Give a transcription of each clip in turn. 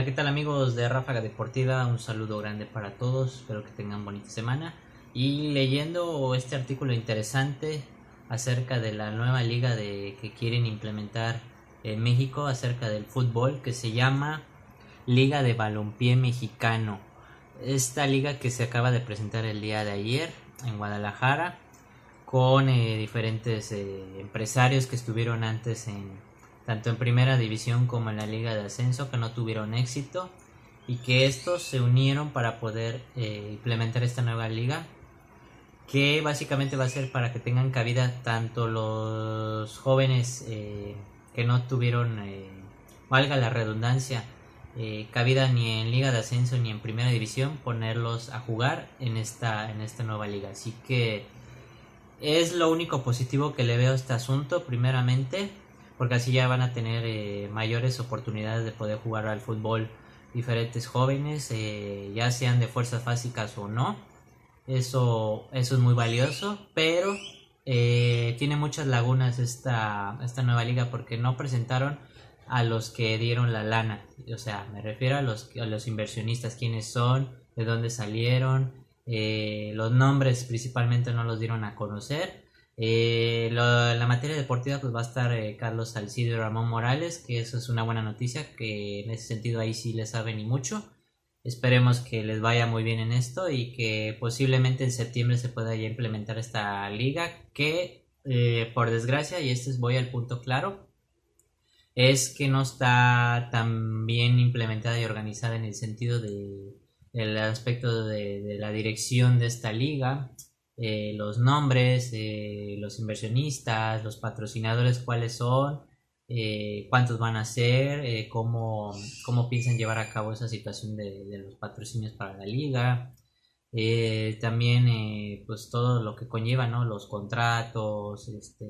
Hola, ¿qué tal amigos de Ráfaga Deportiva? Un saludo grande para todos, espero que tengan bonita semana. Y leyendo este artículo interesante acerca de la nueva liga de, que quieren implementar en México acerca del fútbol que se llama Liga de Balompié Mexicano. Esta liga que se acaba de presentar el día de ayer en Guadalajara con eh, diferentes eh, empresarios que estuvieron antes en tanto en primera división como en la liga de ascenso que no tuvieron éxito y que estos se unieron para poder eh, implementar esta nueva liga que básicamente va a ser para que tengan cabida tanto los jóvenes eh, que no tuvieron, eh, valga la redundancia, cabida ni en liga de ascenso ni en primera división, ponerlos a jugar en esta, en esta nueva liga. Así que es lo único positivo que le veo a este asunto, primeramente porque así ya van a tener eh, mayores oportunidades de poder jugar al fútbol diferentes jóvenes, eh, ya sean de fuerzas básicas o no. Eso, eso es muy valioso, pero eh, tiene muchas lagunas esta, esta nueva liga porque no presentaron a los que dieron la lana. O sea, me refiero a los, a los inversionistas, quiénes son, de dónde salieron, los nombres principalmente no los dieron a conocer eh, la materia deportiva pues va a estar eh, Carlos Salcido y Ramón Morales, que eso es una buena noticia, que en ese sentido ahí sí les saben y mucho. Esperemos que les vaya muy bien en esto y que posiblemente en septiembre se pueda ya implementar esta liga que eh, por desgracia, y este es voy al punto claro, es que no está tan bien implementada y organizada en el sentido de el aspecto de la dirección de esta liga eh, los nombres, eh, los inversionistas, los patrocinadores, cuáles son, eh, cuántos van a ser, cómo, cómo, piensan llevar a cabo esa situación de, los patrocinios para la liga. también pues todo lo que conlleva, ¿no? Los contratos, este,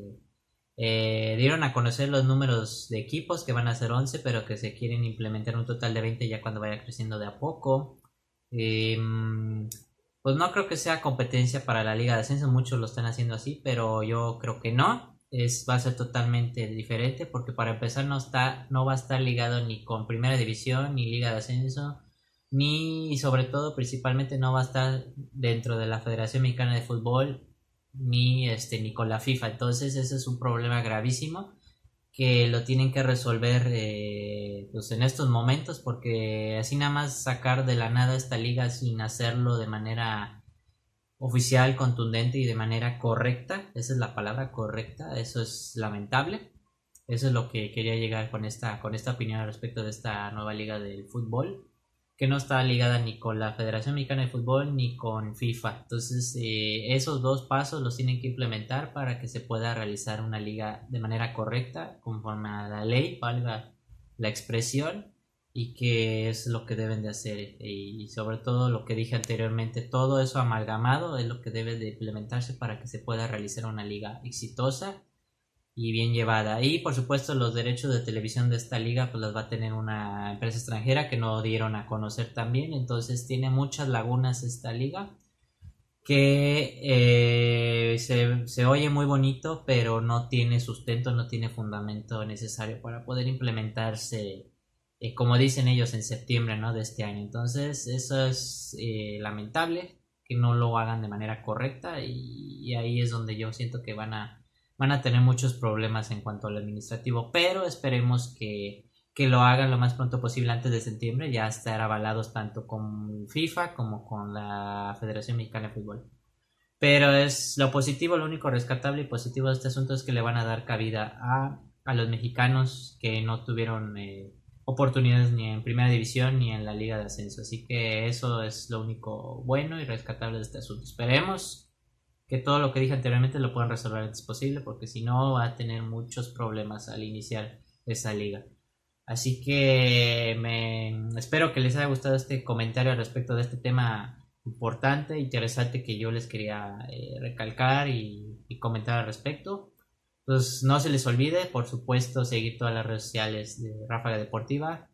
dieron a conocer los números de equipos que van a ser 11, pero que se quieren implementar un total de 20 ya cuando vaya creciendo de a poco. Em, pues no creo que sea competencia para la Liga de Ascenso, muchos lo están haciendo así, pero yo creo que no, es, va a ser totalmente diferente porque para empezar no, está, no va a estar ligado ni con Primera División, ni Liga de Ascenso, ni y sobre todo principalmente no va a estar dentro de la Federación Mexicana de Fútbol, ni, este, ni con la FIFA, entonces ese es un problema gravísimo que lo tienen que resolver eh, pues en estos momentos porque así nada más sacar de la nada esta liga sin hacerlo de manera oficial, contundente y de manera correcta, esa es la palabra correcta, eso es lamentable. Eso es lo que quería llegar con esta, con esta opinión respecto de esta nueva liga del fútbol que no está ligada ni con la Federación Mexicana de Fútbol ni con FIFA. Entonces, eh, esos dos pasos los tienen que implementar para que se pueda realizar una liga de manera correcta, conforme a la ley, valga la expresión, y que es lo que deben de hacer. Y, sobre todo lo que dije anteriormente, todo eso amalgamado es lo que debe de implementarse para que se pueda realizar una liga exitosa y bien llevada. Y por supuesto los derechos de televisión de esta liga pues los va a tener una empresa extranjera que no dieron a conocer también. Entonces tiene muchas lagunas esta liga que eh, se, oye muy bonito pero no tiene sustento, no tiene fundamento necesario para poder implementarse eh, como dicen ellos en septiembre ¿no? de este año. Entonces eso es eh, lamentable que no lo hagan de manera correcta y ahí es donde yo siento que van a van a tener muchos problemas en cuanto al administrativo, pero esperemos que, lo hagan lo más pronto posible antes de septiembre, ya estar avalados tanto con FIFA como con la Federación Mexicana de Fútbol. Pero es lo positivo, lo único rescatable y positivo de este asunto es que le van a dar cabida a, los mexicanos que no tuvieron eh, oportunidades ni en primera división ni en la liga de ascenso. Así que eso es lo único bueno y rescatable de este asunto. Esperemos que todo lo que dije anteriormente lo puedan resolver antes posible, porque si no va a tener muchos problemas al iniciar esa liga. Así que espero que les haya gustado este comentario al respecto de este tema importante, interesante que yo les quería eh, recalcar y, comentar al respecto. Pues no se les olvide, por supuesto, seguir todas las redes sociales de Ráfaga Deportiva,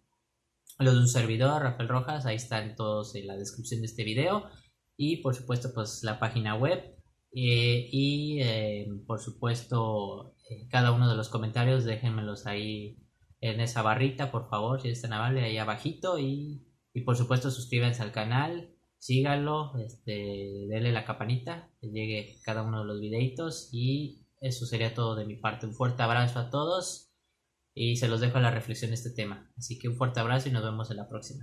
los de un servidor, Rafael Rojas, ahí están todos en la descripción de este video. Y por supuesto, pues la página web eh, y eh, por supuesto, eh, cada uno de los comentarios déjenmelos ahí en esa barrita, por favor, si es tan amable, ahí abajito. Y, y por supuesto, suscríbanse al canal, síganlo, este, denle la campanita, que llegue cada uno de los videitos. Y eso sería todo de mi parte. Un fuerte abrazo a todos y se los dejo a la reflexión de este tema. Así que un fuerte abrazo y nos vemos en la próxima.